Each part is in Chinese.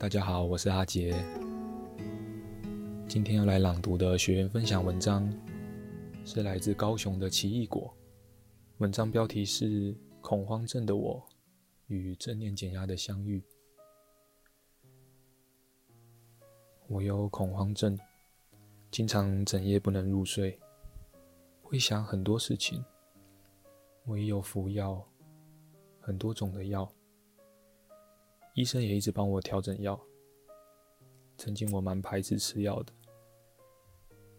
大家好，我是阿杰。今天要来朗读的学员分享文章，是来自高雄的奇异果。文章标题是《恐慌症的我与正念减压的相遇》。我有恐慌症，经常整夜不能入睡，会想很多事情。我也有服药，很多种的药。医生也一直帮我调整药。曾经我蛮排斥吃药的，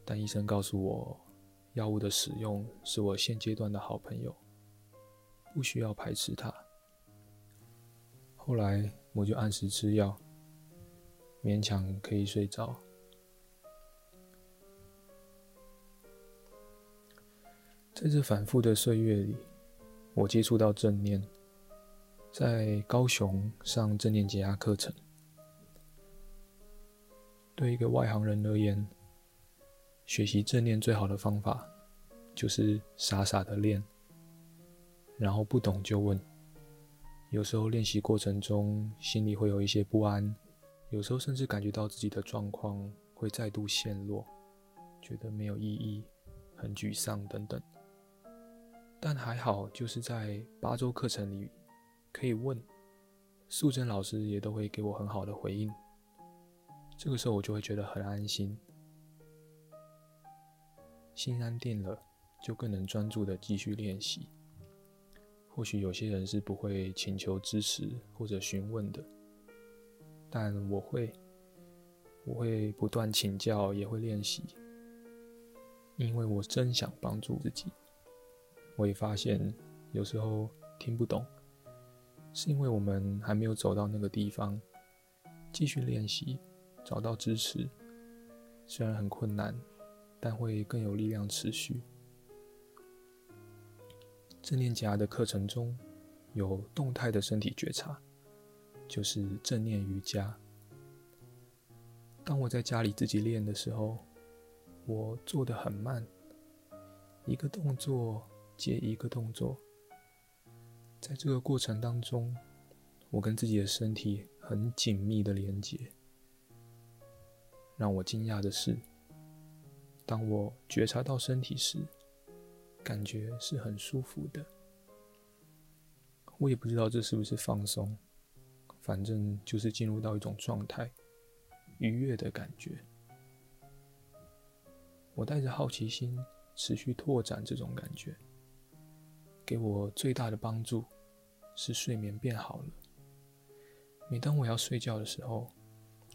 但医生告诉我，药物的使用是我现阶段的好朋友，不需要排斥它。后来我就按时吃药，勉强可以睡着。在这反复的岁月里，我接触到正念。在高雄上正念减压课程，对一个外行人而言，学习正念最好的方法就是傻傻的练，然后不懂就问。有时候练习过程中心里会有一些不安，有时候甚至感觉到自己的状况会再度陷落，觉得没有意义，很沮丧等等。但还好，就是在八周课程里。可以问，素贞老师也都会给我很好的回应。这个时候我就会觉得很安心，心安定了，就更能专注的继续练习。或许有些人是不会请求支持或者询问的，但我会，我会不断请教，也会练习，因为我真想帮助自己。我也发现有时候听不懂。是因为我们还没有走到那个地方，继续练习，找到支持，虽然很困难，但会更有力量持续。正念减压的课程中有动态的身体觉察，就是正念瑜伽。当我在家里自己练的时候，我做的很慢，一个动作接一个动作。在这个过程当中，我跟自己的身体很紧密的连接。让我惊讶的是，当我觉察到身体时，感觉是很舒服的。我也不知道这是不是放松，反正就是进入到一种状态，愉悦的感觉。我带着好奇心，持续拓展这种感觉。给我最大的帮助是睡眠变好了。每当我要睡觉的时候，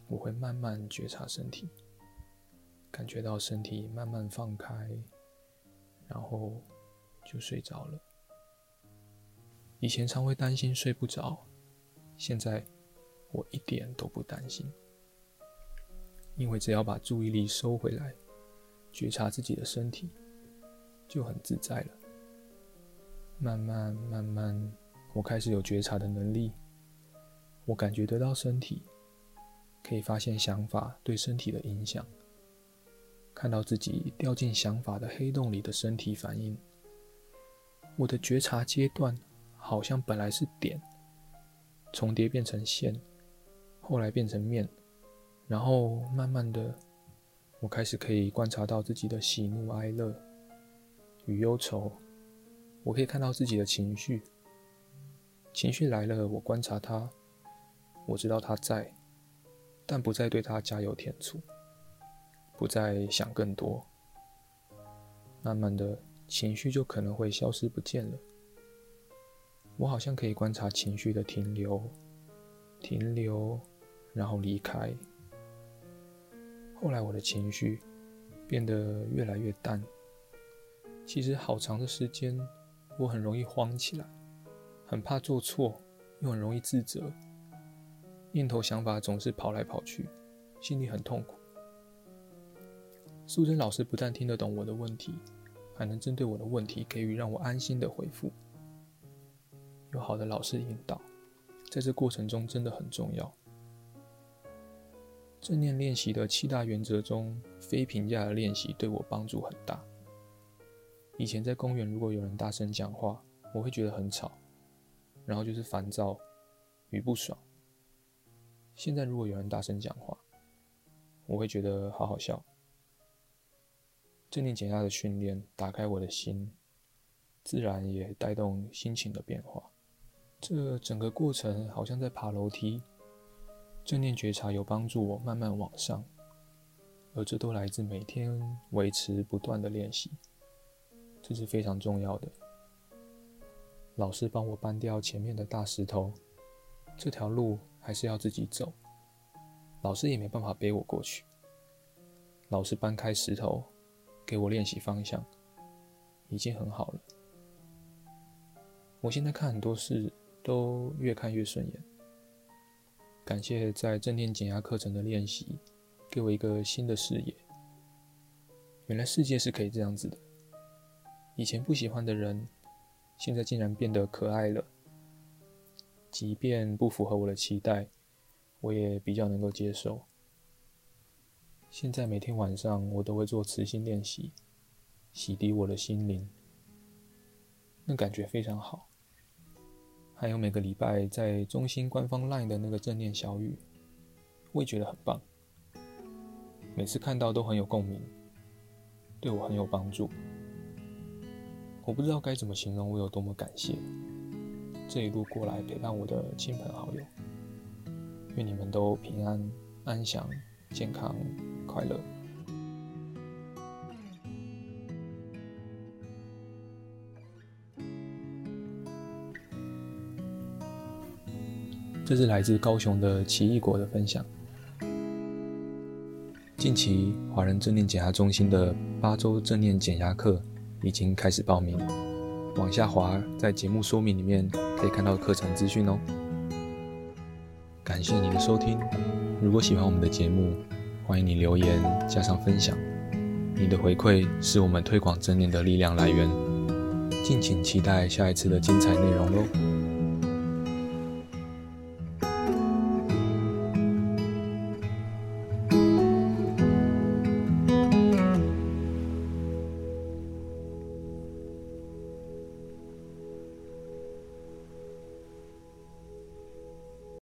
我会慢慢觉察身体，感觉到身体慢慢放开，然后就睡着了。以前常会担心睡不着，现在我一点都不担心，因为只要把注意力收回来，觉察自己的身体，就很自在了。慢慢慢慢，我开始有觉察的能力。我感觉得到身体，可以发现想法对身体的影响，看到自己掉进想法的黑洞里的身体反应。我的觉察阶段好像本来是点，重叠变成线，后来变成面，然后慢慢的，我开始可以观察到自己的喜怒哀乐与忧愁。我可以看到自己的情绪，情绪来了，我观察它，我知道它在，但不再对它加油添醋，不再想更多，慢慢的情绪就可能会消失不见了。我好像可以观察情绪的停留，停留，然后离开。后来我的情绪变得越来越淡，其实好长的时间。我很容易慌起来，很怕做错，又很容易自责，念头想法总是跑来跑去，心里很痛苦。素贞老师不但听得懂我的问题，还能针对我的问题给予让我安心的回复。有好的老师引导，在这过程中真的很重要。正念练习的七大原则中，非评价的练习对我帮助很大。以前在公园，如果有人大声讲话，我会觉得很吵，然后就是烦躁与不爽。现在如果有人大声讲话，我会觉得好好笑。正念减压的训练打开我的心，自然也带动心情的变化。这整个过程好像在爬楼梯。正念觉察有帮助我慢慢往上，而这都来自每天维持不断的练习，这是非常重要的。老师帮我搬掉前面的大石头，这条路还是要自己走，老师也没办法背我过去。老师搬开石头。给我练习方向，已经很好了。我现在看很多事都越看越顺眼。感谢在正念减压课程的练习，给我一个新的视野。原来世界是可以这样子的。以前不喜欢的人，现在竟然变得可爱了。即便不符合我的期待，我也比较能够接受。现在每天晚上我都会做慈心练习，洗涤我的心灵，那感觉非常好。还有每个礼拜在中心官方 LINE 的那个正念小语，我也觉得很棒。每次看到都很有共鸣，对我很有帮助。我不知道该怎么形容我有多么感谢这一路过来陪伴我的亲朋好友。愿你们都平安安详。健康快乐。这是来自高雄的奇异果的分享。近期华人正念减压中心的八周正念减压课已经开始报名，往下滑，在节目说明里面可以看到课程资讯哦。感谢你的收听。如果喜欢我们的节目，欢迎你留言加上分享，你的回馈是我们推广正念的力量来源。敬请期待下一次的精彩内容喽！